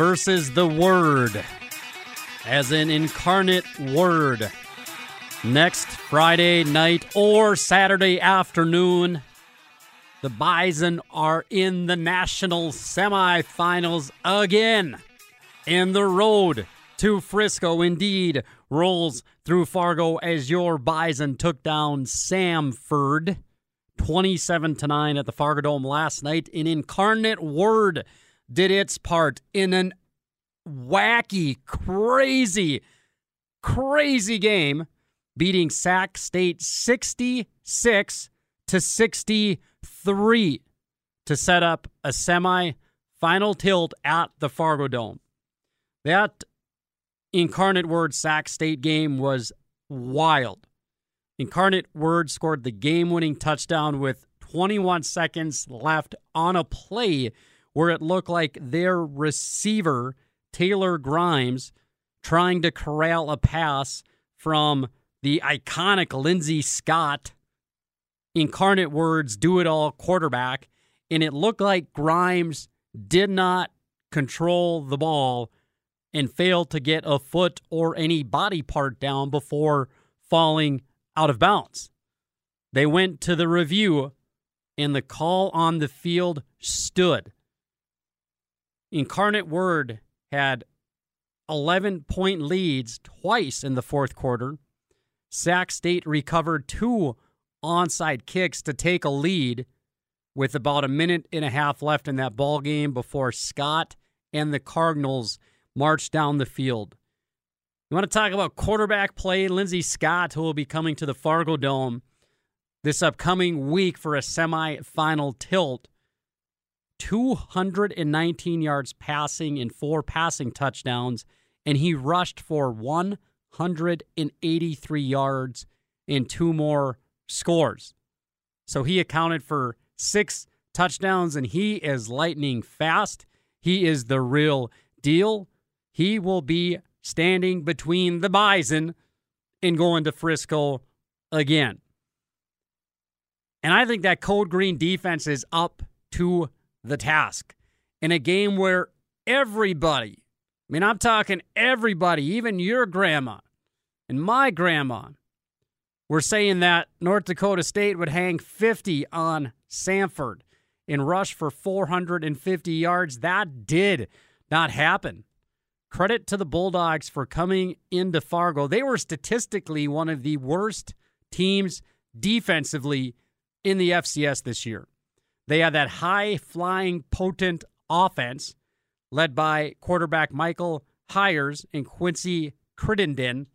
versus the Word, as an incarnate Word. Next Friday night or Saturday afternoon, the Bison are in the national semifinals again. And the road to Frisco indeed rolls through Fargo as your Bison took down Samford 27 to 9 at the Fargo Dome last night. An incarnate word did its part in an wacky, crazy, crazy game, beating Sac State 66 to 63 to set up a semi final tilt at the Fargo Dome. That Incarnate Word Sac State game was wild. Incarnate Word scored the game winning touchdown with 21 seconds left on a play where it looked like their receiver, Taylor Grimes, trying to corral a pass from the iconic Lindsey Scott, Incarnate Words do it all quarterback. And it looked like Grimes did not control the ball and failed to get a foot or any body part down before falling out of bounds. They went to the review, and the call on the field stood. Incarnate Word had 11 point leads twice in the fourth quarter. Sac State recovered two onside kicks to take a lead with about a minute and a half left in that ball game before Scott and the Cardinals marched down the field. You want to talk about quarterback play? Lindsey Scott, who will be coming to the Fargo Dome this upcoming week for a semifinal tilt. 219 yards passing and four passing touchdowns, and he rushed for 183 yards and two more scores. So he accounted for six touchdowns, and he is lightning fast. He is the real deal. He will be standing between the Bison and going to Frisco again. And I think that Code Green defense is up to the task in a game where everybody, I mean, I'm talking everybody, even your grandma and my grandma, were saying that North Dakota State would hang 50 on Samford and rush for 450 yards. That did not happen. Credit to the Bulldogs for coming into Fargo. They were statistically one of the worst teams defensively in the FCS this year. They had that high flying, potent offense led by quarterback Michael Hiers and Quincy Crittenden.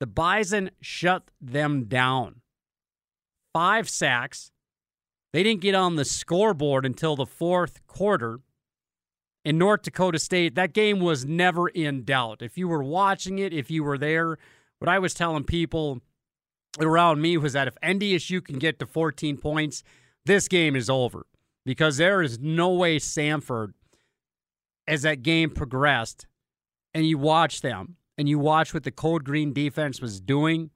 The Bison shut them down. Five sacks. They didn't get on the scoreboard until the fourth quarter. In North Dakota State, that game was never in doubt. If you were watching it, if you were there, what I was telling people around me was that if NDSU can get to 14 points, this game is over because there is no way Samford, as that game progressed, and you watch them and you watch what the Code Green defense was doing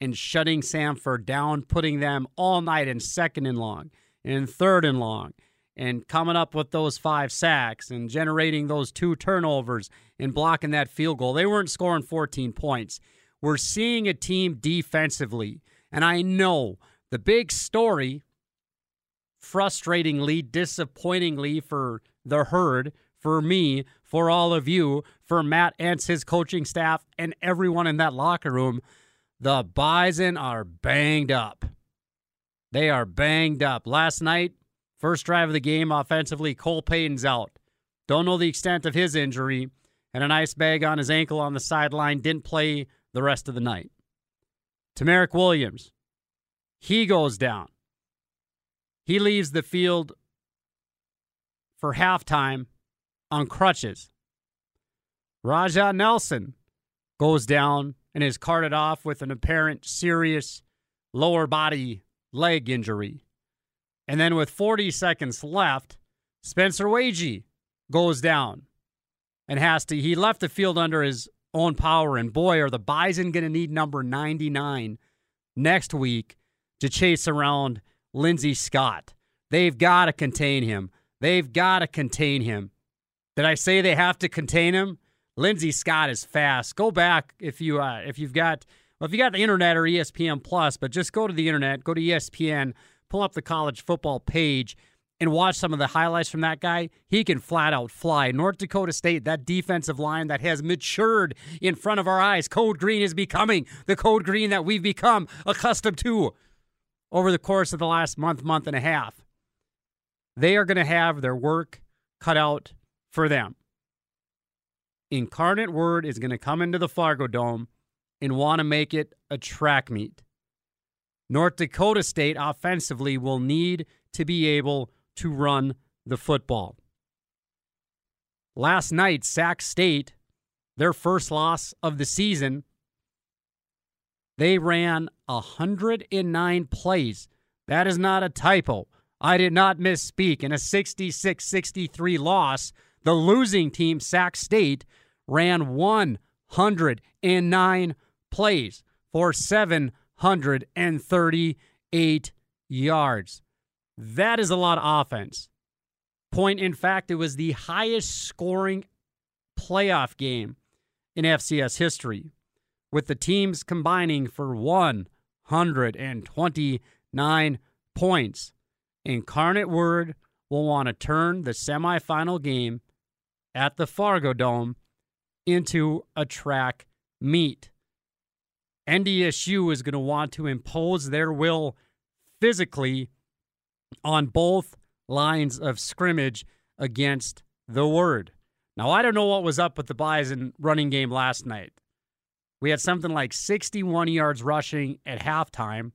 and shutting Samford down, putting them all night in second and long and third and long and coming up with those five sacks and generating those two turnovers and blocking that field goal. They weren't scoring 14 points. We're seeing a team defensively, and I know the big story frustratingly, disappointingly for the herd, for me, for all of you, for Matt and his coaching staff, and everyone in that locker room. The Bison are banged up. They are banged up. Last night, first drive of the game offensively, Cole Payton's out. Don't know the extent of his injury, and an ice bag on his ankle on the sideline. Didn't play the rest of the night. Tamarick Williams, he goes down. He leaves the field for halftime on crutches. Raja Nelson goes down and is carted off with an apparent serious lower body leg injury. And then with 40 seconds left, Spencer Waege goes down and has to he left the field under his own power and boy are the Bison going to need number 99 next week to chase around Lindsey Scott. They've got to contain him. They've got to contain him. Did I say they have to contain him? Lindsey Scott is fast. Go back if you uh, if you've got well, if you got the internet or ESPN Plus, but just go to the internet, go to ESPN, pull up the college football page, and watch some of the highlights from that guy. He can flat out fly. North Dakota State, that defensive line that has matured in front of our eyes. Code Green is becoming the Code Green that we've become accustomed to over the course of the last month, month and a half. They are going to have their work cut out for them. Incarnate Word is going to come into the Fargo Dome and want to make it a track meet. North Dakota State offensively will need to be able to run the football. Last night, Sac State, their first loss of the season, they ran 109 plays. That is not a typo. I did not misspeak. In a 66 63 loss, the losing team, Sac State, ran 109 plays for 738 yards. That is a lot of offense. Point in fact, it was the highest scoring playoff game in FCS history, with the teams combining for 129 points. Incarnate Word will want to turn the semifinal game at the Fargo Dome into a track meet. NDSU is going to want to impose their will physically on both lines of scrimmage against the Word. Now, I don't know what was up with the Bison running game last night. We had something like 61 yards rushing at halftime.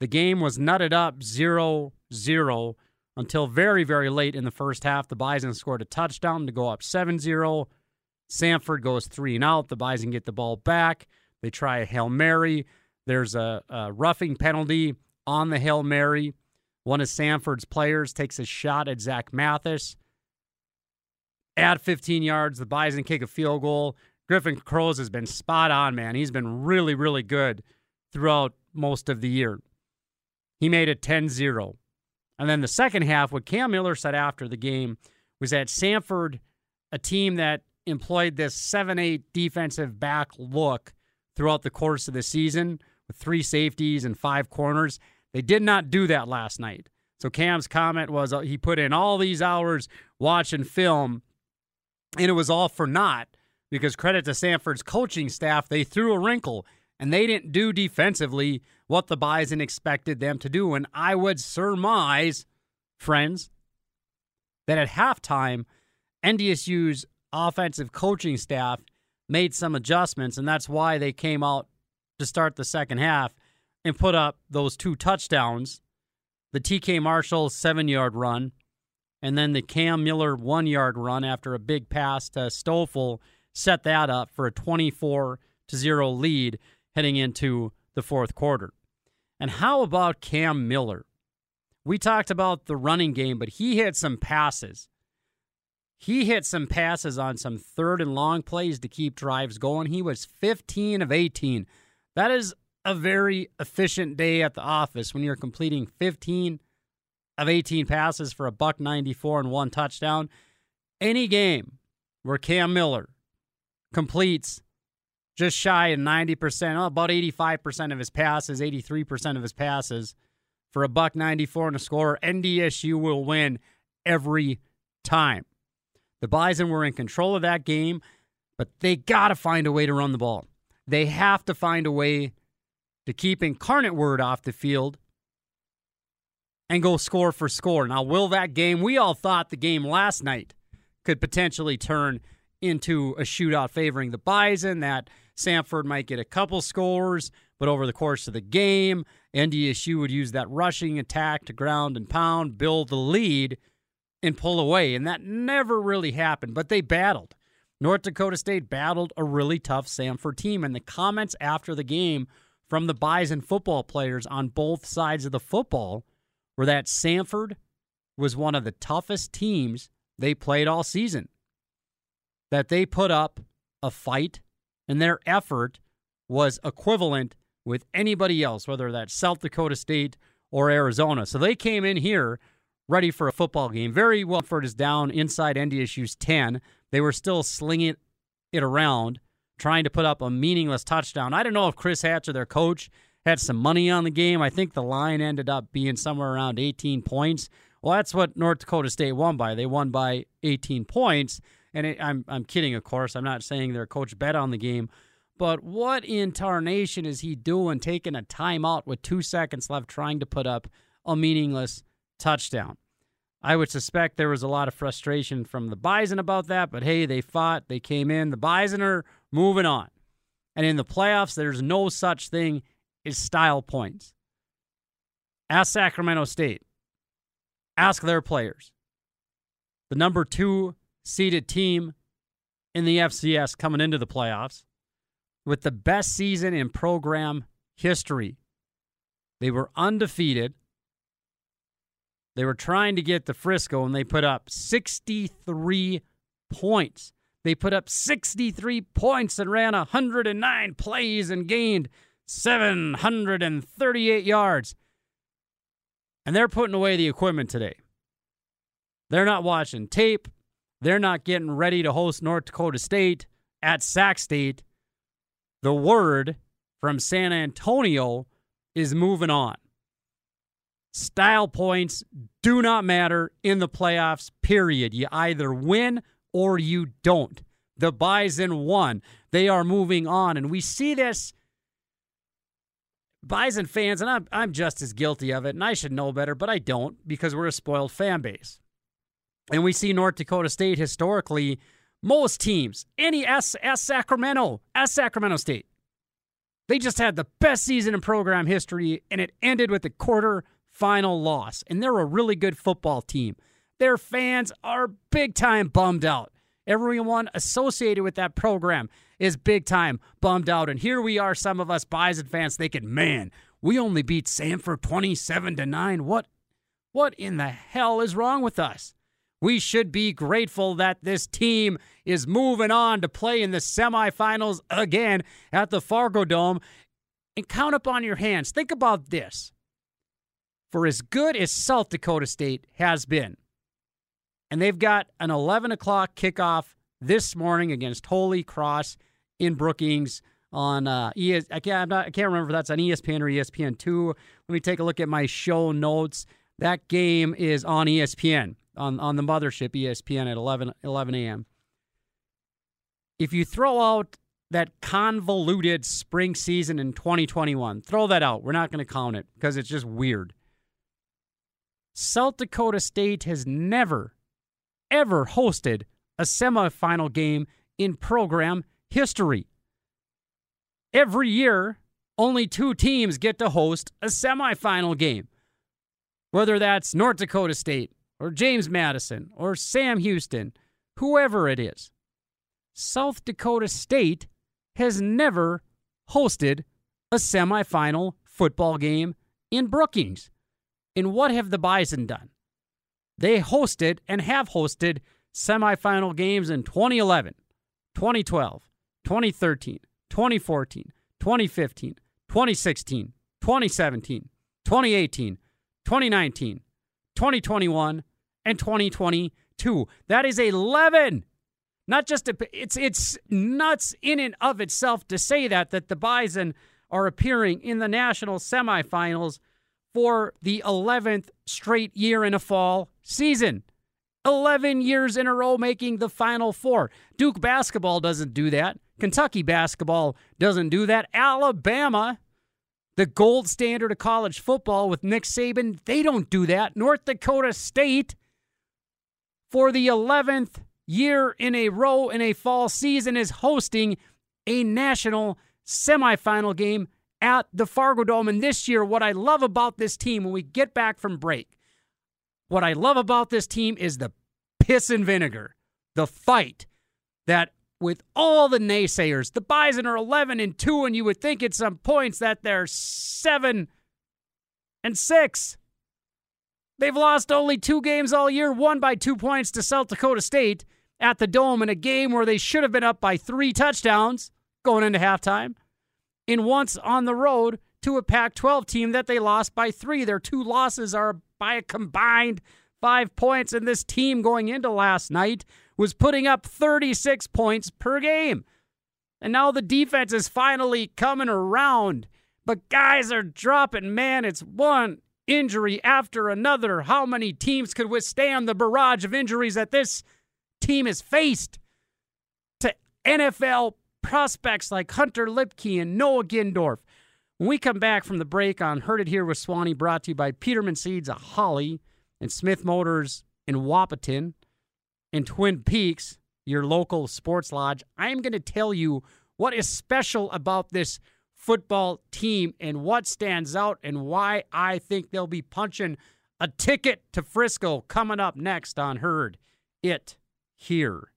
The game was nutted up 0 0 until very, very late in the first half. The Bison scored a touchdown to go up 7 0. Samford goes three and out. The Bison get the ball back. They try a Hail Mary. There's a, a roughing penalty on the Hail Mary. One of Samford's players takes a shot at Zach Mathis. At 15 yards, the Bison kick a field goal. Griffin Crosa has been spot on, man. He's been really, really good throughout most of the year. He made it 10 0. And then the second half, what Cam Miller said after the game was that Samford, a team that employed this 7 8 defensive back look throughout the course of the season with three safeties and five corners, they did not do that last night. So Cam's comment was uh, he put in all these hours watching film, and it was all for naught because credit to Samford's coaching staff, they threw a wrinkle and they didn't do defensively what the Bison expected them to do. And I would surmise, friends, that at halftime, NDSU's offensive coaching staff made some adjustments, and that's why they came out to start the second half and put up those two touchdowns the TK Marshall seven yard run, and then the Cam Miller one yard run after a big pass to Stoffel set that up for a 24 to 0 lead heading into the fourth quarter. And how about Cam Miller? We talked about the running game, but he hit some passes. He hit some passes on some third and long plays to keep drives going. He was 15 of 18. That is a very efficient day at the office when you're completing 15 of 18 passes for a buck 94 and one touchdown. Any game where Cam Miller completes just shy of 90%, oh, about 85% of his passes, 83% of his passes for a buck 94 and a score. NDSU will win every time. The Bison were in control of that game, but they got to find a way to run the ball. They have to find a way to keep Incarnate Word off the field and go score for score. Now, will that game, we all thought the game last night could potentially turn into a shootout favoring the Bison, that Samford might get a couple scores, but over the course of the game, NDSU would use that rushing attack to ground and pound, build the lead, and pull away. And that never really happened, but they battled. North Dakota State battled a really tough Samford team. And the comments after the game from the Bison football players on both sides of the football were that Samford was one of the toughest teams they played all season. That they put up a fight and their effort was equivalent with anybody else, whether that's South Dakota State or Arizona. So they came in here ready for a football game. Very well for is down inside NDSU's 10. They were still slinging it around, trying to put up a meaningless touchdown. I don't know if Chris Hatcher, their coach, had some money on the game. I think the line ended up being somewhere around 18 points. Well, that's what North Dakota State won by. They won by 18 points. And it, I'm I'm kidding, of course. I'm not saying their coach bet on the game, but what in tarnation is he doing, taking a timeout with two seconds left, trying to put up a meaningless touchdown? I would suspect there was a lot of frustration from the Bison about that, but hey, they fought, they came in. The Bison are moving on. And in the playoffs, there's no such thing as style points. Ask Sacramento State. Ask their players. The number two seeded team in the FCS coming into the playoffs with the best season in program history. They were undefeated. They were trying to get to Frisco and they put up 63 points. They put up 63 points and ran 109 plays and gained 738 yards. And they're putting away the equipment today. They're not watching tape. They're not getting ready to host North Dakota State at Sac State. The word from San Antonio is moving on. Style points do not matter in the playoffs, period. You either win or you don't. The Bison won. They are moving on. And we see this. Bison fans, and I'm, I'm just as guilty of it, and I should know better, but I don't because we're a spoiled fan base. And we see North Dakota State historically, most teams, any S, S Sacramento, S Sacramento State, they just had the best season in program history, and it ended with a quarter final loss. And they're a really good football team. Their fans are big time bummed out. Everyone associated with that program is big time bummed out. And here we are, some of us Bison fans thinking, man, we only beat Samford 27 to 9. What what in the hell is wrong with us? We should be grateful that this team is moving on to play in the semifinals again at the Fargo Dome. And count up on your hands. Think about this. For as good as South Dakota State has been, and they've got an 11 o'clock kickoff this morning against Holy Cross in Brookings on uh, ES- I can't, not, I can't remember if that's on ESPN or ESPN2. Let me take a look at my show notes. That game is on ESPN on, on the mothership ESPN at 11, 11 a.m. If you throw out that convoluted spring season in 2021, throw that out. We're not going to count it because it's just weird. South Dakota State has never, ever hosted a semifinal game in program history. Every year, only two teams get to host a semifinal game. Whether that's North Dakota State or James Madison or Sam Houston, whoever it is. South Dakota State has never hosted a semifinal football game in Brookings. And what have the Bison done? They hosted and have hosted semifinal games in 2011, 2012, 2013, 2014, 2015, 2016, 2017, 2018, 2019, 2021, and 2022. That is 11. Not just a, it's it's nuts in and of itself to say that that the Bison are appearing in the national semifinals for the 11th straight year in a fall season. 11 years in a row making the final four. Duke basketball doesn't do that. Kentucky basketball doesn't do that. Alabama the gold standard of college football with Nick Saban. They don't do that. North Dakota State, for the 11th year in a row in a fall season, is hosting a national semifinal game at the Fargo Dome. And this year, what I love about this team when we get back from break, what I love about this team is the piss and vinegar, the fight that with all the naysayers. The Bison are 11 and 2, and you would think at some points that they're 7 and 6. They've lost only two games all year, one by two points to South Dakota State at the Dome in a game where they should have been up by three touchdowns going into halftime, and once on the road to a Pac 12 team that they lost by three. Their two losses are by a combined 5 points, and this team going into last night was putting up 36 points per game. And now the defense is finally coming around. But guys are dropping, man. It's one injury after another. How many teams could withstand the barrage of injuries that this team has faced? To NFL prospects like Hunter Luepke and Noah Gindorf. When we come back from the break on Heard It Here with Swanee, brought to you by Peterman Seeds of Holly and Smith Motors in Wahpeton and Twin Peaks, your local sports lodge, I'm going to tell you what is special about this football team and what stands out and why I think they'll be punching a ticket to Frisco coming up next on Heard It Here.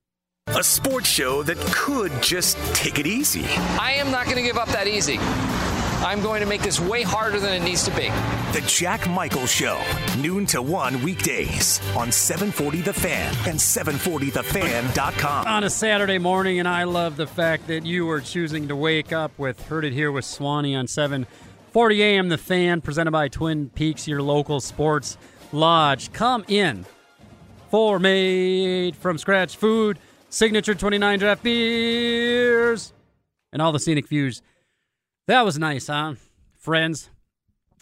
A sports show that could just take it easy. I am not going to give up that easy. I'm going to make this way harder than it needs to be. The Jack Michael Show, noon to 1 weekdays on 740 The Fan and 740thefan.com. On a Saturday morning, and I love the fact that you are choosing to wake up with Heard It Here with Swanee on 740 AM The Fan, presented by Twin Peaks, your local sports lodge. Come in for made from scratch food, signature 29 draft beers, and all the scenic views that was nice, huh? Friends,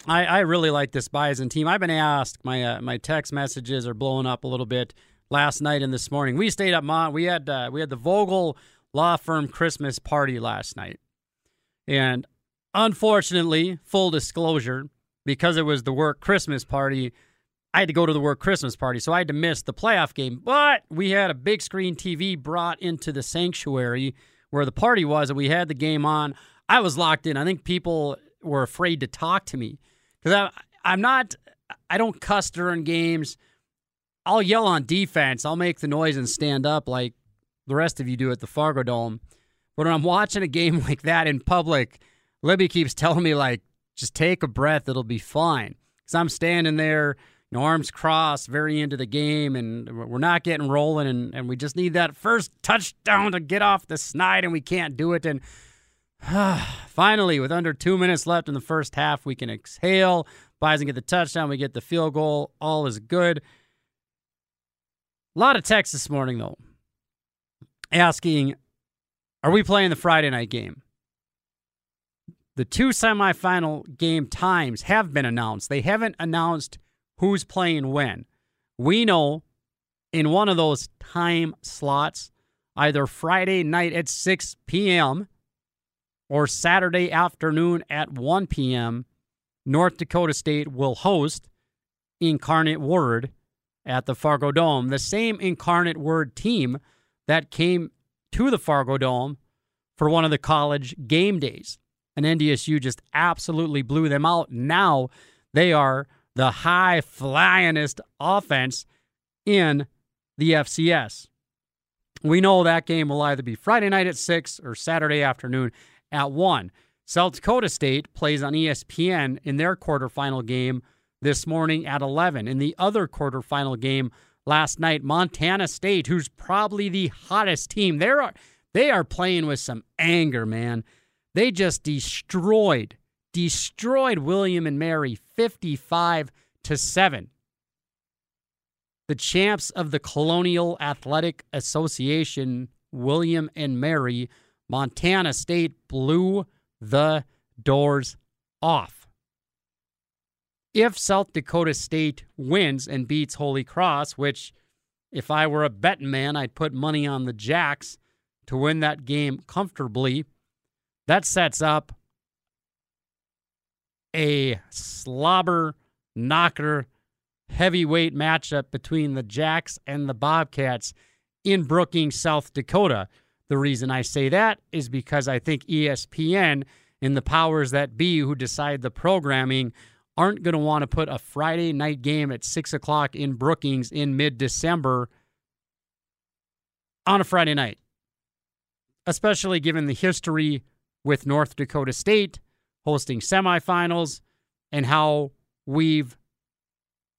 I, I really like this Bison team. I've been asked, my uh, my text messages are blowing up a little bit last night and this morning. We stayed up, Mont. We had uh, we had the Vogel Law Firm Christmas party last night, and unfortunately, full disclosure, because it was the work Christmas party, I had to go to the work Christmas party, so I had to miss the playoff game. But we had a big screen TV brought into the sanctuary where the party was, and we had the game on. I was locked in. I think people were afraid to talk to me because I'm not. I don't cuss during games. I'll yell on defense. I'll make the noise and stand up like the rest of you do at the Fargo Dome. But when I'm watching a game like that in public, Libby keeps telling me like, just take a breath. It'll be fine. Because I'm standing there, you know, arms crossed, very into the game, and we're not getting rolling, and, and we just need that first touchdown to get off the snide, and we can't do it. And Finally, with under two minutes left in the first half, we can exhale. Bison get the touchdown. We get the field goal. All is good. A lot of text this morning, though, asking, are we playing the Friday night game? The two semifinal game times have been announced. They haven't announced who's playing when. We know in one of those time slots, either Friday night at 6 p.m or Saturday afternoon at 1 p.m., North Dakota State will host Incarnate Word at the Fargo Dome. The same Incarnate Word team that came to the Fargo Dome for one of the college game days. And NDSU just absolutely blew them out. Now they are the high flyingest offense in the FCS. We know that game will either be Friday night at 6 or Saturday afternoon at 1. South Dakota State plays on ESPN in their quarterfinal game this morning at 11. In the other quarterfinal game last night, Montana State, who's probably the hottest team, they are they are playing with some anger, man. They just destroyed destroyed William and Mary 55 to 7. The champs of the Colonial Athletic Association, William and Mary, Montana State blew the doors off. If South Dakota State wins and beats Holy Cross, which if I were a betting man, I'd put money on the Jacks to win that game comfortably, that sets up a slobber knocker heavyweight matchup between the Jacks and the Bobcats in Brookings, South Dakota. The reason I say that is because I think ESPN and the powers that be who decide the programming aren't going to want to put a Friday night game at 6 o'clock in Brookings in mid December on a Friday night, especially given the history with North Dakota State hosting semifinals and how we've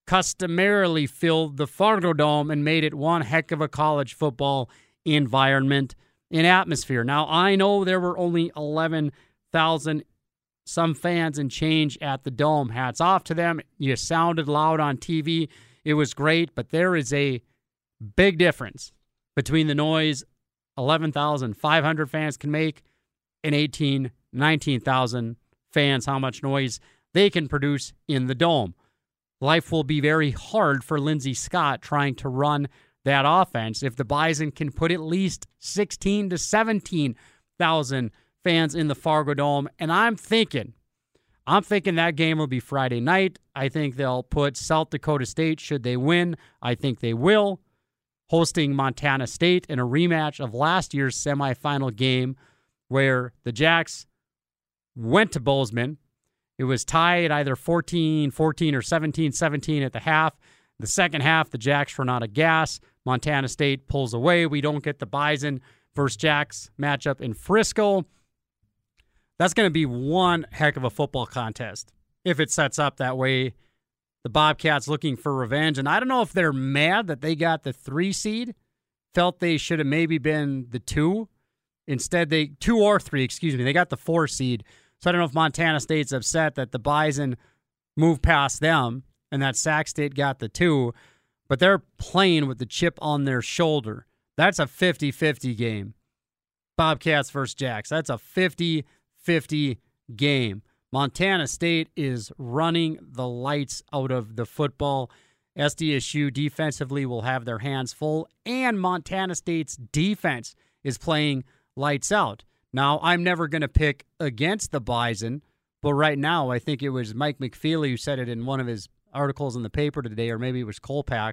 customarily filled the Fargo Dome and made it one heck of a college football environment in atmosphere. Now, I know there were only 11,000 some fans and change at the Dome. Hats off to them. You sounded loud on TV. It was great, but there is a big difference between the noise 11,500 fans can make and 18, 19,000 fans, how much noise they can produce in the dome. Life will be very hard for Lindsey Scott trying to run that offense if the Bison can put at least 16 to 17,000 fans in the Fargo Dome. And I'm thinking, I'm thinking that game will be Friday night. I think they'll put South Dakota State, should they win. I think they will, hosting Montana State in a rematch of last year's semifinal game where the Jacks went to Bozeman. It was tied either 14 14 or 17 17 at the half. The second half, the Jacks run out of gas. Montana State pulls away. We don't get the Bison versus Jacks matchup in Frisco. That's going to be one heck of a football contest if it sets up that way. The Bobcats looking for revenge. And I don't know if they're mad that they got the three seed, felt they should have maybe been the two. Instead, they, two or three, excuse me, they got the four seed. So I don't know if Montana State's upset that the Bison moved past them and that Sac State got the two but they're playing with the chip on their shoulder. That's a 50 50 game. Bobcats versus Jacks. That's a 50 50 game. Montana State is running the lights out of the football. SDSU defensively will have their hands full, and Montana State's defense is playing lights out. Now, I'm never going to pick against the Bison, but right now, I think it was Mike McFeely who said it in one of his articles in the paper today, or maybe it was Kolpack.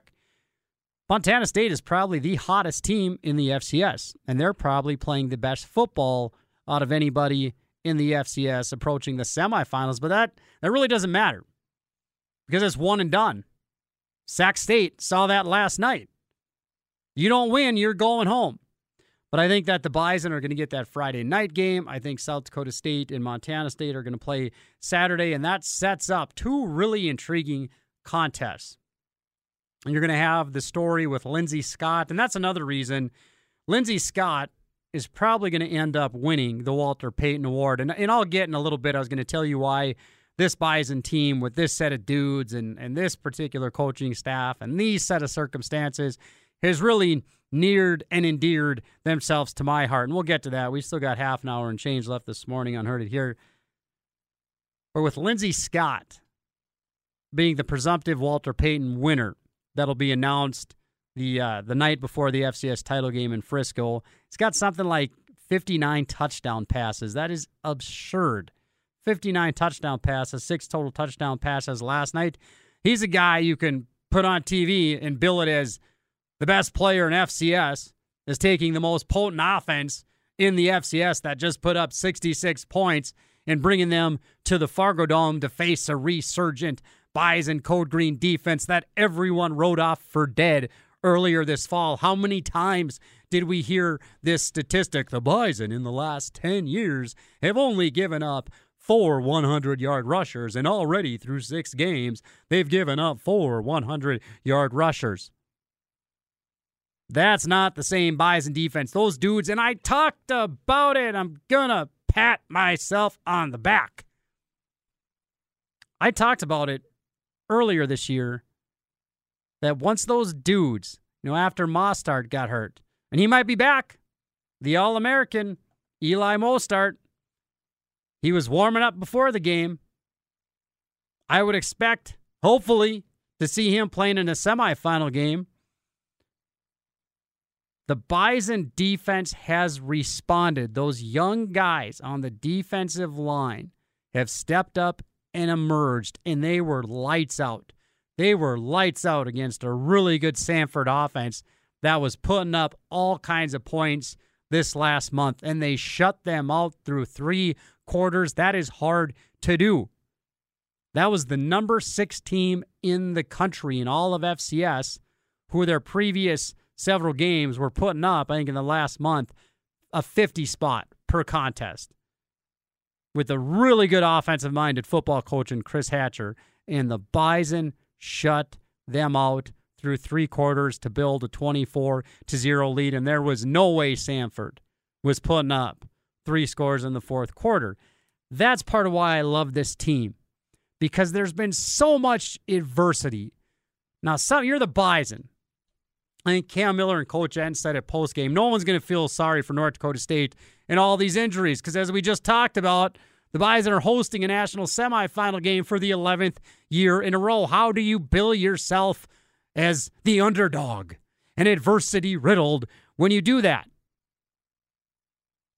Montana State is probably the hottest team in the FCS, and they're probably playing the best football out of anybody in the FCS approaching the semifinals. But that, that really doesn't matter because it's one and done. Sac State saw that last night. You don't win, you're going home. But I think that the Bison are going to get that Friday night game. I think South Dakota State and Montana State are going to play Saturday, and that sets up two really intriguing contests. And you're going to have the story with Lindsey Scott, and that's another reason Lindsey Scott is probably going to end up winning the Walter Payton Award. And, and I'll get in a little bit. I was going to tell you why this Bison team with this set of dudes and, and this particular coaching staff and these set of circumstances has really neared and endeared themselves to my heart. And we'll get to that. We still got half an hour and change left this morning on Heard It Here. But with Lindsey Scott being the presumptive Walter Payton winner, that'll be announced the uh, the night before the FCS title game in Frisco. It's got something like 59 touchdown passes. That is absurd. 59 touchdown passes, six total touchdown passes last night. He's a guy you can put on TV and bill it as the best player in FCS, is taking the most potent offense in the FCS that just put up 66 points and bringing them to the Fargo Dome to face a resurgent Bison Code Green defense that everyone wrote off for dead earlier this fall. How many times did we hear this statistic? The Bison in the last 10 years have only given up four 100 yard rushers, and already through six games, they've given up four 100 yard rushers. That's not the same buys Bison defense. Those dudes, and I talked about it. I'm going to pat myself on the back. I talked about it earlier this year that once those dudes, you know, after Mostert got hurt, and he might be back, the All American Eli Mostert, he was warming up before the game. I would expect, hopefully, to see him playing in a semifinal game the Bison defense has responded. Those young guys on the defensive line have stepped up and emerged, and they were lights out. They were lights out against a really good Samford offense that was putting up all kinds of points this last month, and they shut them out through three quarters. That is hard to do. That was the number six team in the country in all of FCS, who their previous several games were putting up, I think in the last month, a 50 spot per contest with a really good offensive minded football coach in Chris Hatcher. And the Bison shut them out through three quarters to build a 24 to 0 lead. And there was no way Samford was putting up three scores in the fourth quarter. That's part of why I love this team because there's been so much adversity Now, some you're the Bison. I think Cam Miller and Coach Entz said it post game. No one's going to feel sorry for North Dakota State and all these injuries because, as we just talked about, the Bison are hosting a national semifinal game for the 11th year in a row. How do you bill yourself as the underdog and adversity riddled when you do that?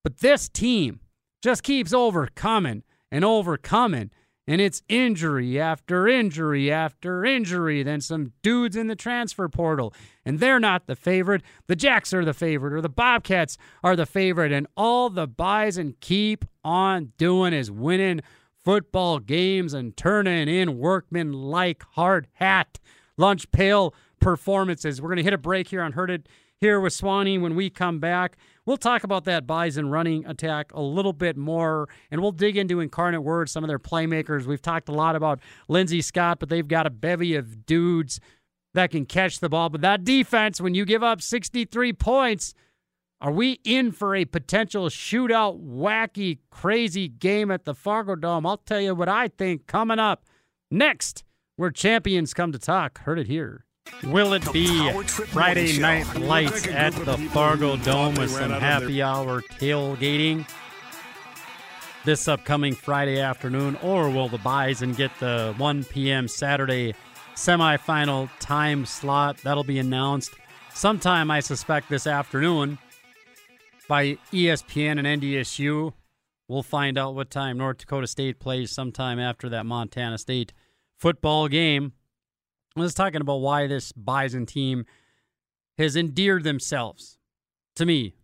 But this team just keeps overcoming and overcoming and it's injury after injury after injury. Then some dudes in the transfer portal, and they're not the favorite. The Jacks are the favorite, or the Bobcats are the favorite, and all the Bison keep on doing is winning football games and turning in workman like hard hat lunch pail performances. We're going to hit a break here on Heard It here with Swanee when we come back. We'll talk about that Bison running attack a little bit more, and we'll dig into Incarnate Word, some of their playmakers. We've talked a lot about Lindsey Scott, but they've got a bevy of dudes that can catch the ball. But that defense, when you give up 63 points, are we in for a potential shootout, wacky, crazy game at the Fargo Dome? I'll tell you what I think coming up next, where champions come to talk. Heard it here. Will it be Friday night lights at the Fargo Dome with some happy hour tailgating this upcoming Friday afternoon, or will the Bison get the 1 p.m. Saturday semifinal time slot? That'll be announced sometime, I suspect, this afternoon by ESPN and NDSU. We'll find out what time North Dakota State plays sometime after that Montana State football game. I was talking about why this Bison team has endeared themselves to me.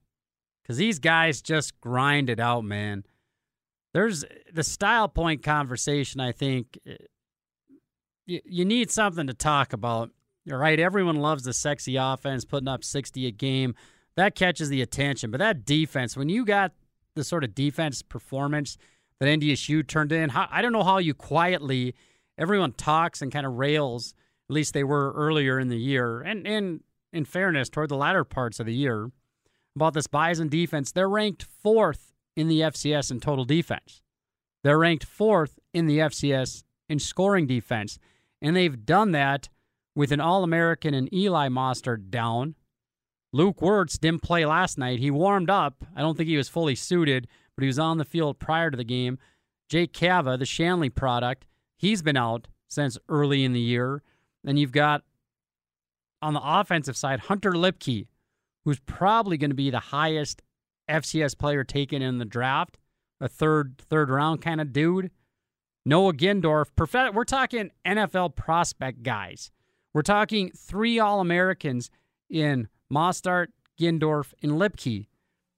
Because these guys just grind it out, man. There's the style point conversation, I think. Eh, you, you need something to talk about. Right. Everyone loves the sexy offense, putting up 60 a game. That catches the attention. But that defense, when you got the sort of defense performance that NDSU turned in, I don't know how you quietly, everyone talks and kind of rails at least they were earlier in the year, and, and in fairness, toward the latter parts of the year, about this Bison defense, they're ranked fourth in the FCS in total defense. They're ranked fourth in the FCS in scoring defense. And they've done that with an All American and Eli Mostert down. Luke Weerts didn't play last night. He warmed up. I don't think he was fully suited, but he was on the field prior to the game. Jake Cava, the Shanley product, he's been out since early in the year. Then you've got on the offensive side Hunter Luepke, who's probably going to be the highest FCS player taken in the draft, a third third round kind of dude. Noah Gindorf, we're talking NFL prospect guys. We're talking three All Americans in Mostert, Gindorf, and Luepke.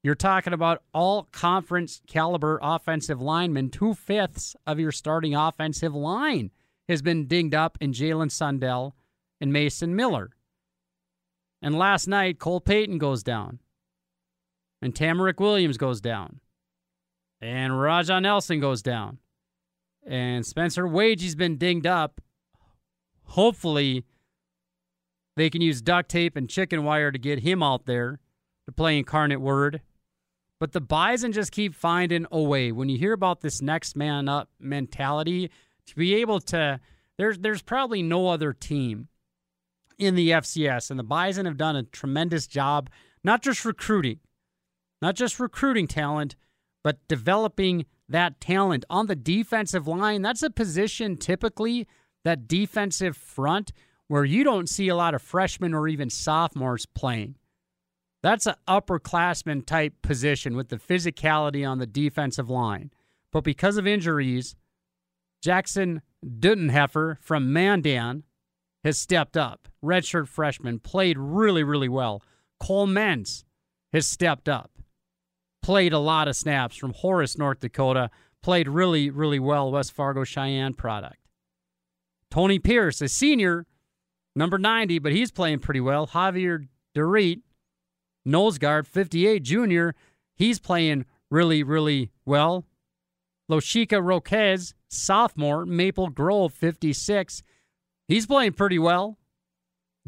You're talking about all conference caliber offensive linemen, two fifths of your starting offensive line has been dinged up in Jalen Sundell and Mason Miller. And last night, Cole Payton goes down. And Tamarick Williams goes down. And Raja Nelson goes down. And Spencer Waege's been dinged up. Hopefully, they can use duct tape and chicken wire to get him out there to play incarnate word. But the Bison just keep finding a way. When you hear about this next man up mentality, to be able to there's there's probably no other team in the FCS and the Bison have done a tremendous job not just recruiting not just recruiting talent but developing that talent. On the defensive line that's a position typically that defensive front where you don't see a lot of freshmen or even sophomores playing. That's an upperclassman type position with the physicality on the defensive line. But because of injuries Jackson Dudenheffer from Mandan has stepped up. Redshirt freshman, played really, really well. Cole Mentz has stepped up, played a lot of snaps from Horace, North Dakota, played really, really well. West Fargo Cheyenne product. Tony Pierce, a senior, number 90, but he's playing pretty well. Javier Dorit, nose guard, 58, junior, he's playing really, really well. Loshika Roquez, sophomore, Maple Grove, 56. He's playing pretty well.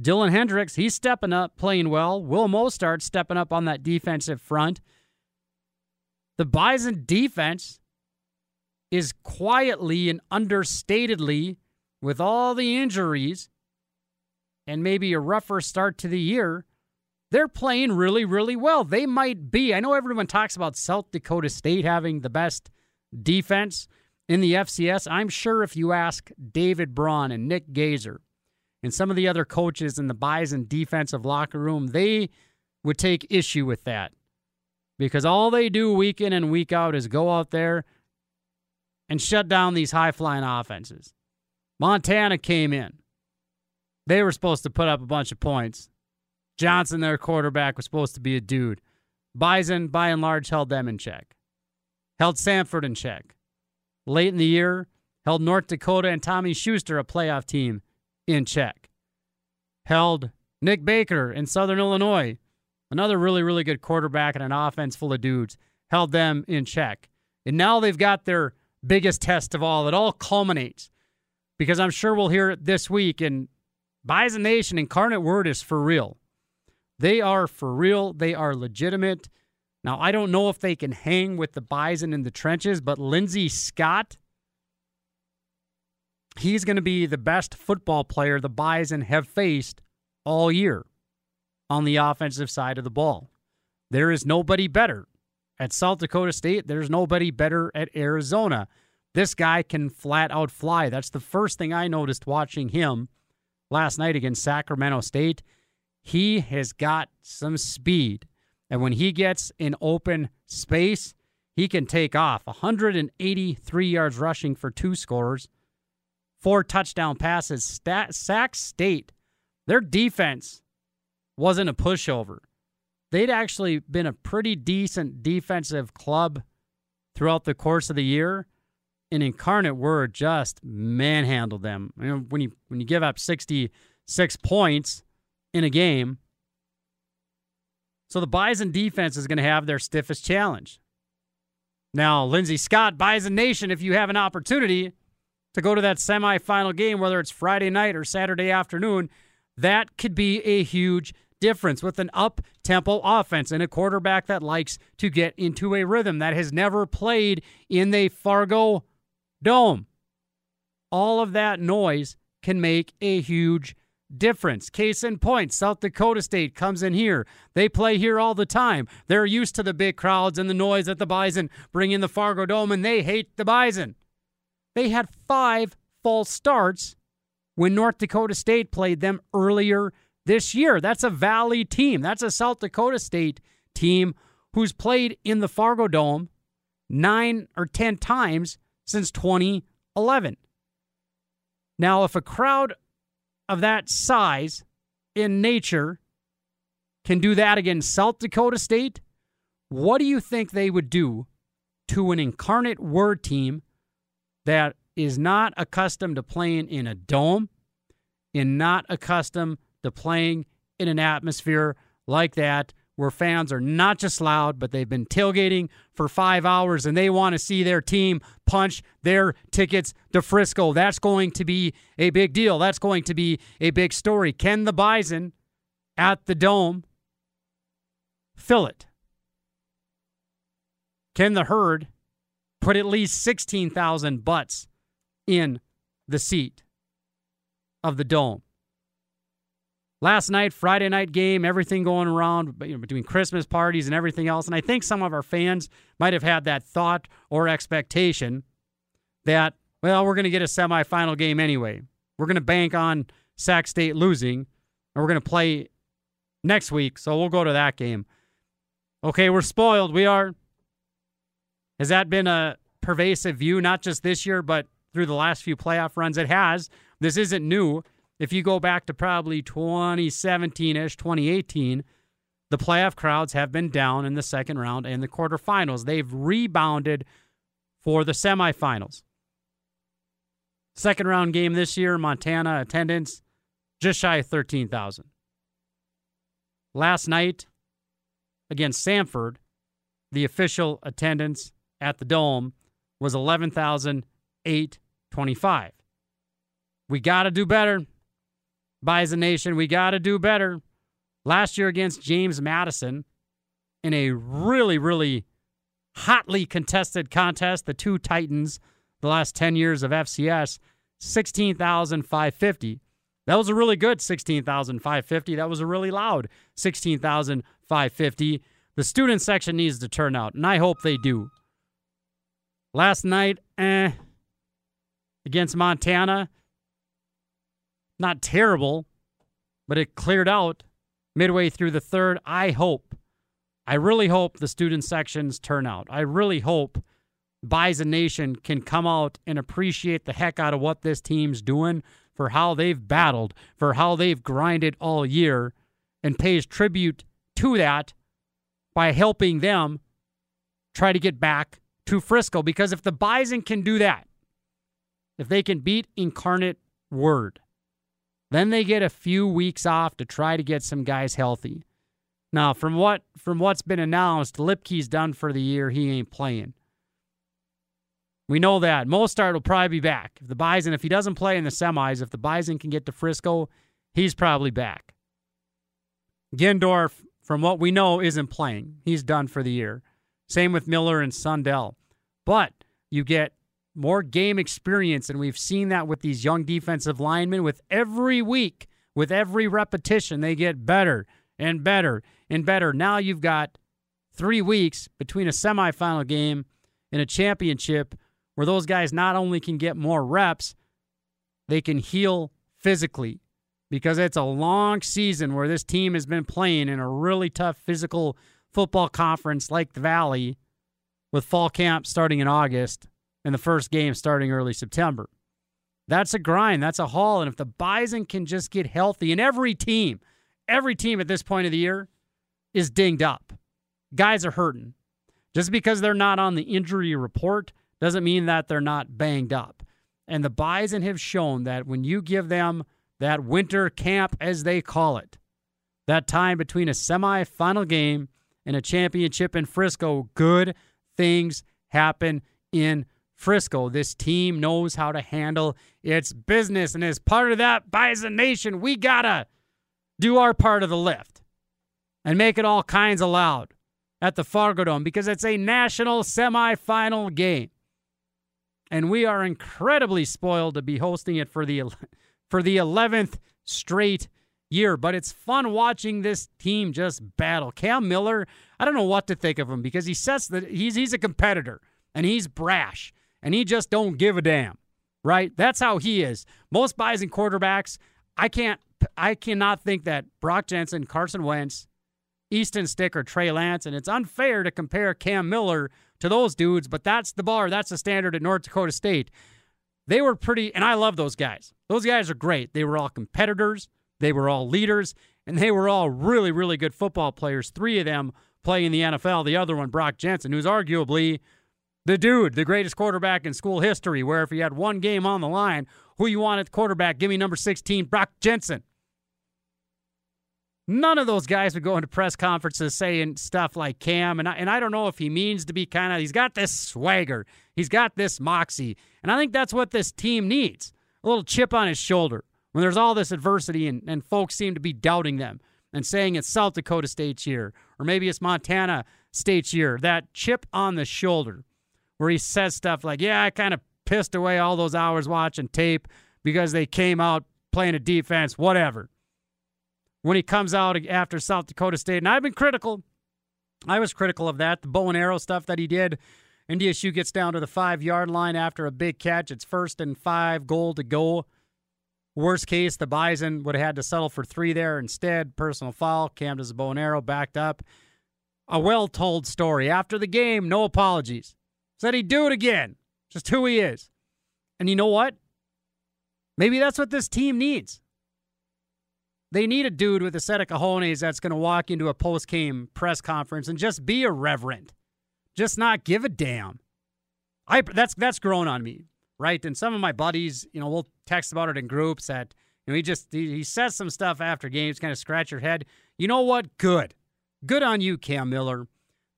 Dylan Hendricks, he's stepping up, playing well. Will Mostert stepping up on that defensive front. The Bison defense is quietly and understatedly, with all the injuries, and maybe a rougher start to the year, they're playing really, really well. They might be. I know everyone talks about South Dakota State having the best defense in the FCS. I'm sure if you ask David Braun and Nick Goeser and some of the other coaches in the Bison defensive locker room, they would take issue with that because all they do week in and week out is go out there and shut down these high flying offenses. Montana came in. They were supposed to put up a bunch of points. Johnson, their quarterback, was supposed to be a dude. Bison, by and large, held them in check. Held Samford in check. Late in the year, held North Dakota and Tommy Schuster, a playoff team, in check. Held Nick Baker in Southern Illinois, another really, really good quarterback and an offense full of dudes, held them in check. And now they've got their biggest test of all. It all culminates because I'm sure we'll hear it this week. And Bison Nation Incarnate Word is for real. They are for real. They are legitimate. Now, I don't know if they can hang with the Bison in the trenches, but Lindsey Scott, he's going to be the best football player the Bison have faced all year on the offensive side of the ball. There is nobody better. At South Dakota State, there's nobody better at Arizona. This guy can flat out fly. That's the first thing I noticed watching him last night against Sacramento State. He has got some speed. And when he gets in open space, he can take off. 183 yards rushing for two scores, four touchdown passes. Stat, Sac State, their defense wasn't a pushover. They'd actually been a pretty decent defensive club throughout the course of the year. And Incarnate Word just manhandled them. When you when you give up 66 points in a game, so the Bison defense is going to have their stiffest challenge. Now, Lindsey Scott, Bison Nation, if you have an opportunity to go to that semifinal game, whether it's Friday night or Saturday afternoon, that could be a huge difference with an up tempo offense and a quarterback that likes to get into a rhythm that has never played in the Fargo Dome. All of that noise can make a huge difference. Case in point, South Dakota State comes in here. They play here all the time. They're used to the big crowds and the noise that the Bison bring in the Fargo Dome, and they hate the Bison. They had five false starts when North Dakota State played them earlier this year. That's a Valley team. That's a South Dakota State team who's played in the Fargo Dome nine or 10 times since 2011. Now, if a crowd of that size in nature can do that against South Dakota State, what do you think they would do to an incarnate word team that is not accustomed to playing in a dome and not accustomed to playing in an atmosphere like that where fans are not just loud, but they've been tailgating for five hours and they want to see their team punch their tickets to Frisco. That's going to be a big deal. That's going to be a big story. Can the Bison at the Dome fill it? Can the herd put at least 16,000 butts in the seat of the Dome? Last night, Friday night game, everything going around you know, between Christmas parties and everything else. And I think some of our fans might have had that thought or expectation that, well, we're going to get a semifinal game anyway. We're going to bank on Sac State losing, and we're going to play next week, so we'll go to that game. Okay, we're spoiled. We are. Has that been a pervasive view, not just this year, but through the last few playoff runs? It has. This isn't new. If you go back to probably 2017 ish, 2018, the playoff crowds have been down in the second round and the quarterfinals. They've rebounded for the semifinals. Second round game this year, Montana attendance just shy of 13,000. Last night against Samford, the official attendance at the Dome was 11,825. We got to do better. Bison Nation, we got to do better. Last year against James Madison in a really, really hotly contested contest, the two Titans, the last 10 years of FCS, 16,550. That was a really good 16,550. That was a really loud 16,550. The student section needs to turn out, and I hope they do. Last night, eh, against Montana, not terrible, but it cleared out midway through the third. I hope, I really hope the student sections turn out. I really hope Bison Nation can come out and appreciate the heck out of what this team's doing for how they've battled, for how they've grinded all year, and pays tribute to that by helping them try to get back to Frisco. Because if the Bison can do that, if they can beat Incarnate Word, then they get a few weeks off to try to get some guys healthy. Now, from what from what's been announced, Luepke's done for the year. He ain't playing. We know that. Mostert will probably be back. If the Bison, if he doesn't play in the semis, if the Bison can get to Frisco, he's probably back. Gendorf, from what we know, isn't playing. He's done for the year. Same with Miller and Sundell. But you get more game experience, and we've seen that with these young defensive linemen. With every week, with every repetition, they get better and better and better. Now you've got three weeks between a semifinal game and a championship where those guys not only can get more reps, they can heal physically because it's a long season where this team has been playing in a really tough physical football conference like the Valley with fall camp starting in August and the first game starting early September. That's a grind. That's a haul. And if the Bison can just get healthy, and every team, every team at this point of the year is dinged up. Guys are hurting. Just because they're not on the injury report doesn't mean that they're not banged up. And the Bison have shown that when you give them that winter camp, as they call it, that time between a semifinal game and a championship in Frisco, good things happen in Frisco. This team knows how to handle its business. And as part of that, Bison Nation, we got to do our part of the lift and make it all kinds of loud at the Fargo Dome because it's a national semifinal game and we are incredibly spoiled to be hosting it for the for the 11th straight year. But it's fun watching this team just battle. Cam Miller, I don't know what to think of him because he says that he's he's a competitor and he's brash and he just don't give a damn. Right? That's how he is. Most buys Bison quarterbacks, I can't I cannot think that Brock Jensen, Carson Wentz, Easton Stick, or Trey Lance, and it's unfair to compare Cam Miller to those dudes, but that's the bar. That's the standard at North Dakota State. They were pretty, and I love those guys. Those guys are great. They were all competitors, they were all leaders, and they were all really, really good football players. Three of them play in the NFL. The other one, Brock Jensen, who's arguably the dude, the greatest quarterback in school history, where if he had one game on the line, who you want at quarterback, give me number 16, Brock Jensen. None of those guys would go into press conferences saying stuff like Cam, and I, and I don't know if he means to be kind of. He's got this swagger, he's got this moxie, and I think that's what this team needs a little chip on his shoulder when there's all this adversity and, and folks seem to be doubting them and saying it's South Dakota State's year or maybe it's Montana State's year. That chip on the shoulder where he says stuff like, "Yeah, I kind of pissed away all those hours watching tape because they came out playing a defense, whatever." when he comes out after South Dakota State. And I've been critical. I was critical of that. The bow and arrow stuff that he did. And DSU gets down to the five yard line after a big catch. It's first and five, goal to go. Worst case, the Bison would have had to settle for three there instead. Personal foul. Cam does a bow and arrow, backed up. A well told story. After the game, no apologies. Said he'd do it again. Just who he is. And you know what? Maybe that's what this team needs. They need a dude with a set of cojones that's going to walk into a post game press conference and just be irreverent, just not give a damn. I that's that's grown on me, right? And some of my buddies, you know, we'll text about it in groups that you know he just he, he says some stuff after games, kind of scratch your head. You know what? Good, good on you, Cam Miller.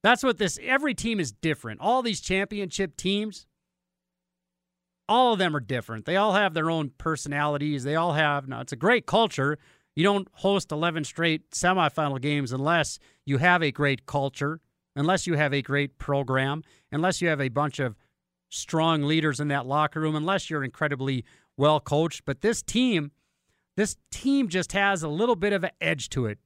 That's what this. Every team is different. All these championship teams, all of them are different. They all have their own personalities. They all have. Now, it's a great culture. You don't host 11 straight semifinal games unless you have a great culture, unless you have a great program, unless you have a bunch of strong leaders in that locker room, unless you're incredibly well coached. But this team, this team just has a little bit of an edge to it.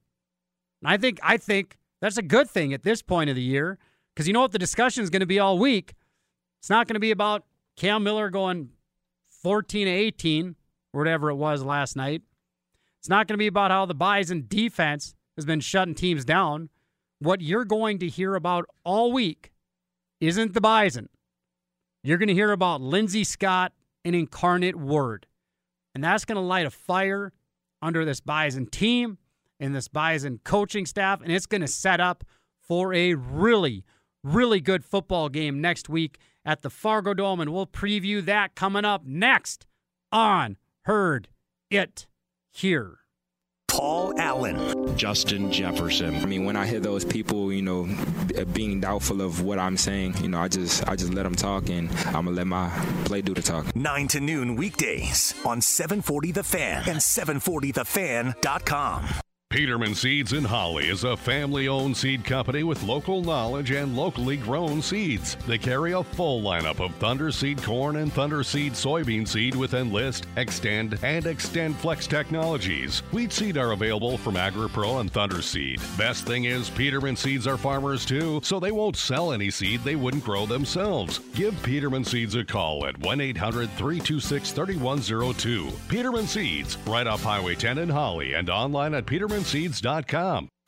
And I think I think that's a good thing at this point of the year because you know what the discussion is going to be all week. It's not going to be about Cam Miller going 14 to 18 or whatever it was last night. It's not going to be about how the Bison defense has been shutting teams down. What you're going to hear about all week isn't the Bison. You're going to hear about Lindsey Scott and Incarnate Word. And that's going to light a fire under this Bison team and this Bison coaching staff. And it's going to set up for a really, really good football game next week at the Fargo Dome. And we'll preview that coming up next on Heard It Here. Paul Allen. Justin Jefferson. I mean, when I hear those people, you know, being doubtful of what I'm saying, you know, I just I just let them talk, and I'm gonna let my play do the talk. Nine to noon weekdays on 740 The Fan and 740thefan.com. Peterman Seeds in Hawley is a family owned seed company with local knowledge and locally grown seeds. They carry a full lineup of Thunder Seed corn and Thunder Seed soybean seed with Enlist, Extend, and Extend Flex technologies. Wheat seed are available from AgriPro and Thunder Seed. Best thing is, Peterman Seeds are farmers too, so they won't sell any seed they wouldn't grow themselves. Give Peterman Seeds a call at 1 800 326 3102. Peterman Seeds, right off Highway 10 in Hawley and online at Peterman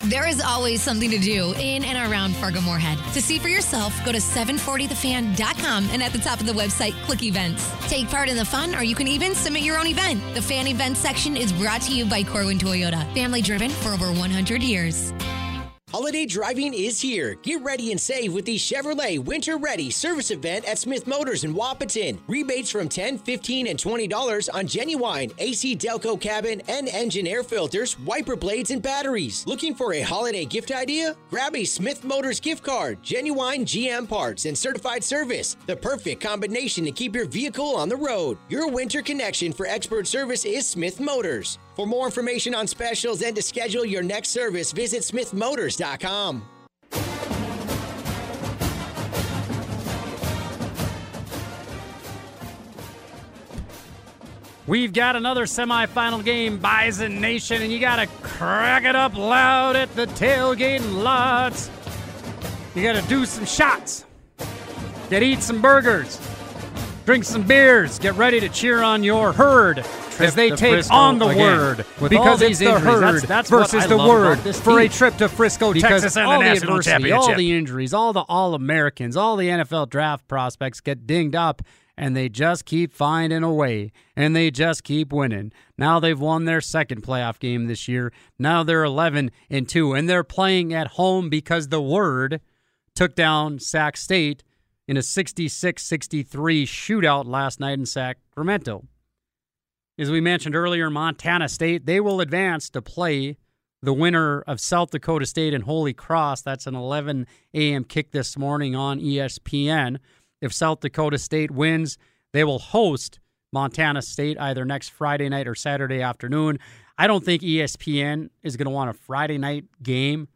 There is always something to do in and around Fargo Moorhead. To see for yourself, go to 740thefan.com and at the top of the website, click events. Take part in the fun, or you can even submit your own event. The fan events section is brought to you by Corwin Toyota, family driven for over 100 years. Holiday driving is here. Get ready and save with the Chevrolet Winter Ready service event at Smith Motors in Wahpeton. Rebates from $10, $15, and $20 on genuine AC Delco cabin and engine air filters, wiper blades, and batteries. Looking for a holiday gift idea? Grab a Smith Motors gift card, genuine GM parts, and certified service. The perfect combination to keep your vehicle on the road. Your winter connection for expert service is Smith Motors. For more information on specials and to schedule your next service, visit smithmotors.com. We've got another semifinal game, Bison Nation, and you got to crack it up loud at the tailgate lots. You got to do some shots, get eat some burgers, drink some beers, get ready to cheer on your herd as they take Frisco on the again. word With because it's the injuries, herd that's, that's versus the word for a trip to Frisco, because Texas, and all the adversity, all the injuries, all the All Americans, all the NFL draft prospects get dinged up, and they just keep finding a way, and they just keep winning. Now they've won their second playoff game this year. Now they're 11 and two, and they're playing at home because the word took down Sac State in a 66-63 shootout last night in Sacramento. As we mentioned earlier, Montana State, they will advance to play the winner of South Dakota State and Holy Cross. That's an 11 a.m. kick this morning on ESPN. If South Dakota State wins, they will host Montana State either next Friday night or Saturday afternoon. I don't think ESPN is going to want a Friday night game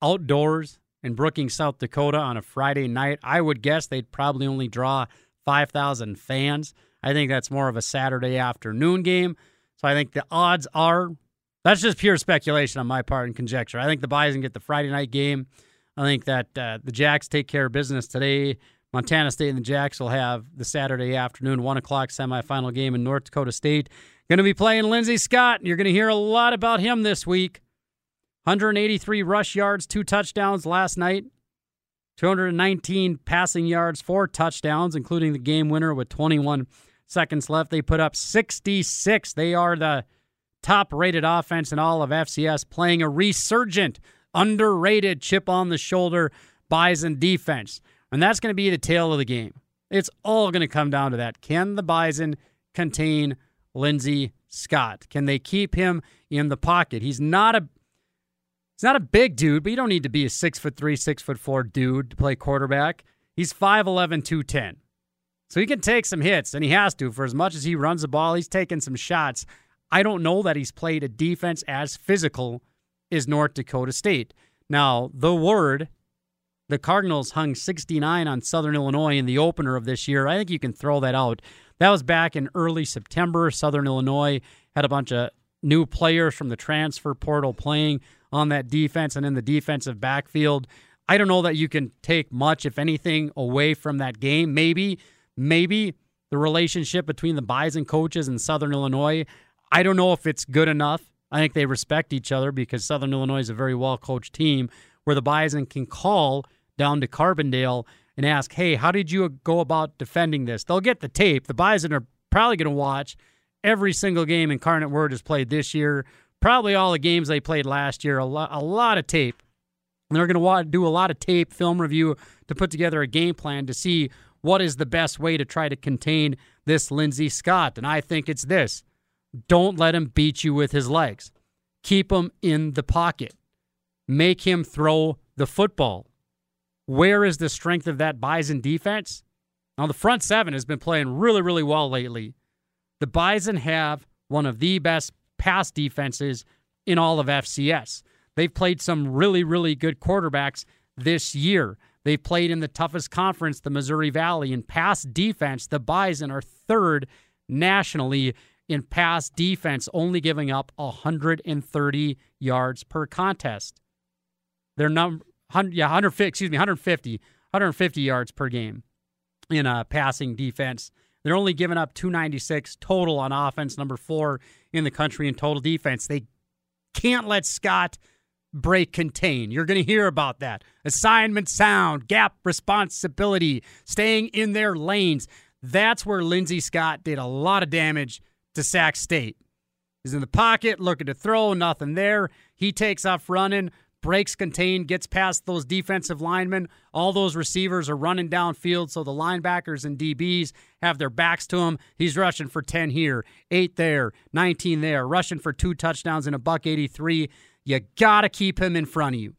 outdoors in Brookings, South Dakota on a Friday night. I would guess they'd probably only draw 5,000 fans. I think that's more of a Saturday afternoon game. So I think the odds are that's just pure speculation on my part and conjecture. I think the Bison get the Friday night game. I think that uh, the Jacks take care of business today. Montana State and the Jacks will have the Saturday afternoon, 1 o'clock semifinal game in North Dakota State. Going to be playing Lindsey Scott, you're going to hear a lot about him this week. 183 rush yards, two touchdowns last night. 219 passing yards, four touchdowns, including the game winner with 21 seconds left. They put up 66. They are the top rated offense in all of FCS, playing a resurgent, underrated chip on the shoulder Bison defense. And that's going to be the tail of the game. It's all going to come down to that. Can the Bison contain Lindsey Scott? Can they keep him in the pocket? He's not a he's not a big dude, but you don't need to be a six foot three, six foot four dude to play quarterback. He's 5'11, 210. So he can take some hits, and he has to. For as much as he runs the ball, he's taking some shots. I don't know that he's played a defense as physical as North Dakota State. Now, the word, the Cardinals hung 69 on Southern Illinois in the opener of this year. I think you can throw that out. That was back in early September. Southern Illinois had a bunch of new players from the transfer portal playing on that defense and in the defensive backfield. I don't know that you can take much, if anything, away from that game. Maybe, maybe the relationship between the Bison coaches and Southern Illinois. I don't know if it's good enough. I think they respect each other because Southern Illinois is a very well coached team where the Bison can call down to Carbondale and ask, hey, how did you go about defending this? They'll get the tape. The Bison are probably going to watch every single game Incarnate Word has played this year, probably all the games they played last year, a lot, a lot of tape. And they're going to do a lot of tape, film review to put together a game plan to see what is the best way to try to contain this Lindsey Scott. And I think it's this don't let him beat you with his legs, keep him in the pocket, make him throw the football. Where is the strength of that Bison defense? Now, the front seven has been playing really, really well lately. The Bison have one of the best pass defenses in all of FCS. They've played some really, really good quarterbacks this year. They've played in the toughest conference, the Missouri Valley. In pass defense, the Bison are third nationally in pass defense, only giving up 130 yards per contest. They're number yeah, 150, excuse me, 150, 150 yards per game in a passing defense. They're only giving up 296 total on offense, number four in the country in total defense. They can't let Scott break contain. You're going to hear about that. Assignment sound, gap responsibility, staying in their lanes. That's where Lindsey Scott did a lot of damage to Sac State. He's in the pocket, looking to throw, nothing there. He takes off running, breaks contain, gets past those defensive linemen. All those receivers are running downfield, so the linebackers and DBs have their backs to him. He's rushing for 10 here, 8 there, 19 there, rushing for two touchdowns and a buck 83. You got to keep him in front of you.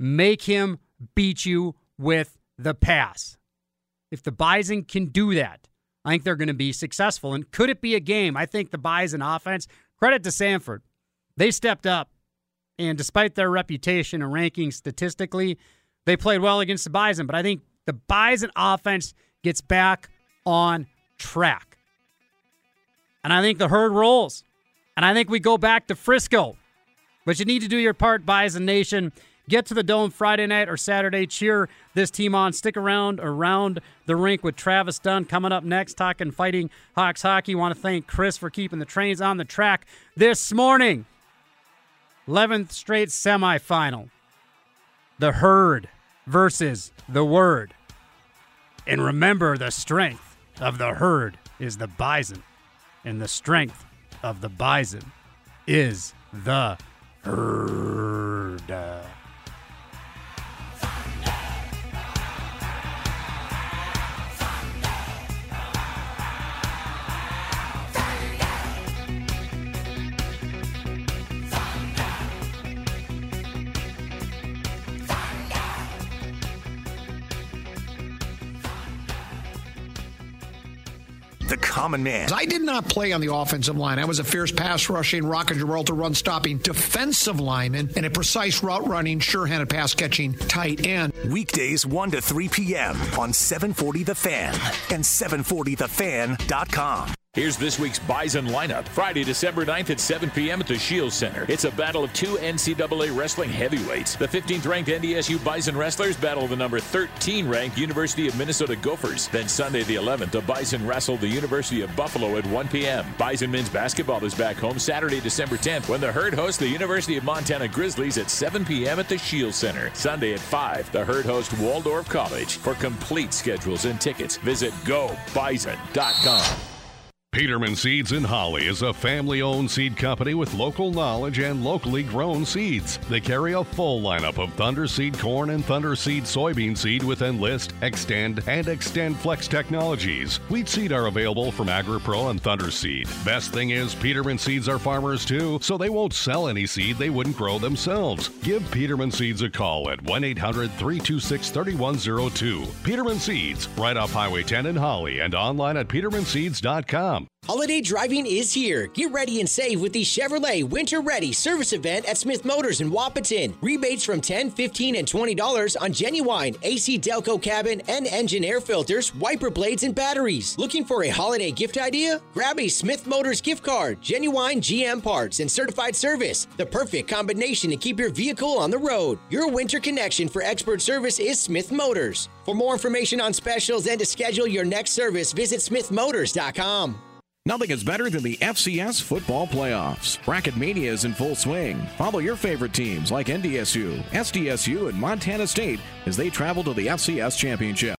Make him beat you with the pass. If the Bison can do that, I think they're going to be successful. And could it be a game? I think the Bison offense, credit to Samford, they stepped up and despite their reputation and ranking statistically, they played well against the Bison. But I think the Bison offense gets back on track. And I think the herd rolls. And I think we go back to Frisco. But you need to do your part, Bison Nation. Get to the Dome Friday night or Saturday. Cheer this team on. Stick around around the rink with Travis Dunn coming up next, talking fighting Hawks hockey. Want to thank Chris for keeping the trains on the track this morning. 11th straight semifinal. The herd versus the word. And remember, the strength of the herd is the bison, and the strength of the bison is the herd. Common man. I did not play on the offensive line. I was a fierce pass rushing, rock and Gibraltar run stopping defensive lineman and a precise route running, sure handed pass catching tight end. Weekdays 1 to 3 p.m. on 740 The Fan and 740thefan.com. Here's this week's Bison lineup. Friday, December 9th at 7 p.m. at the Scheels Center. It's a battle of two NCAA wrestling heavyweights. The 15th ranked NDSU Bison wrestlers battle the number 13 ranked University of Minnesota Gophers. Then Sunday, the 11th, the Bison wrestle the University of Buffalo at 1 p.m. Bison men's basketball is back home Saturday, December 10th when the Herd hosts the University of Montana Grizzlies at 7 p.m. at the Scheels Center. Sunday at 5, the Herd hosts Waldorf College. For complete schedules and tickets, visit gobison.com. Peterman Seeds in Hawley is a family owned seed company with local knowledge and locally grown seeds. They carry a full lineup of Thunder Seed corn and Thunder Seed soybean seed with Enlist, Extend, and Extend Flex technologies. Wheat seed are available from AgriPro and Thunder Seed. Best thing is, Peterman Seeds are farmers too, so they won't sell any seed they wouldn't grow themselves. Give Peterman Seeds a call at 1 800 326 3102. Peterman Seeds, right off Highway 10 in Hawley and online at petermanseeds.com. Holiday driving is here. Get ready and save with the Chevrolet Winter Ready service event at Smith Motors in Wahpeton. Rebates from $10, $15, and $20 on genuine AC Delco cabin and engine air filters, wiper blades, and batteries. Looking for a holiday gift idea? Grab a Smith Motors gift card, genuine GM parts, and certified service. The perfect combination to keep your vehicle on the road. Your winter connection for expert service is Smith Motors. For more information on specials and to schedule your next service, visit smithmotors.com. Nothing is better than the FCS football playoffs. Bracket Mania is in full swing. Follow your favorite teams like NDSU, SDSU, and Montana State as they travel to the FCS championship.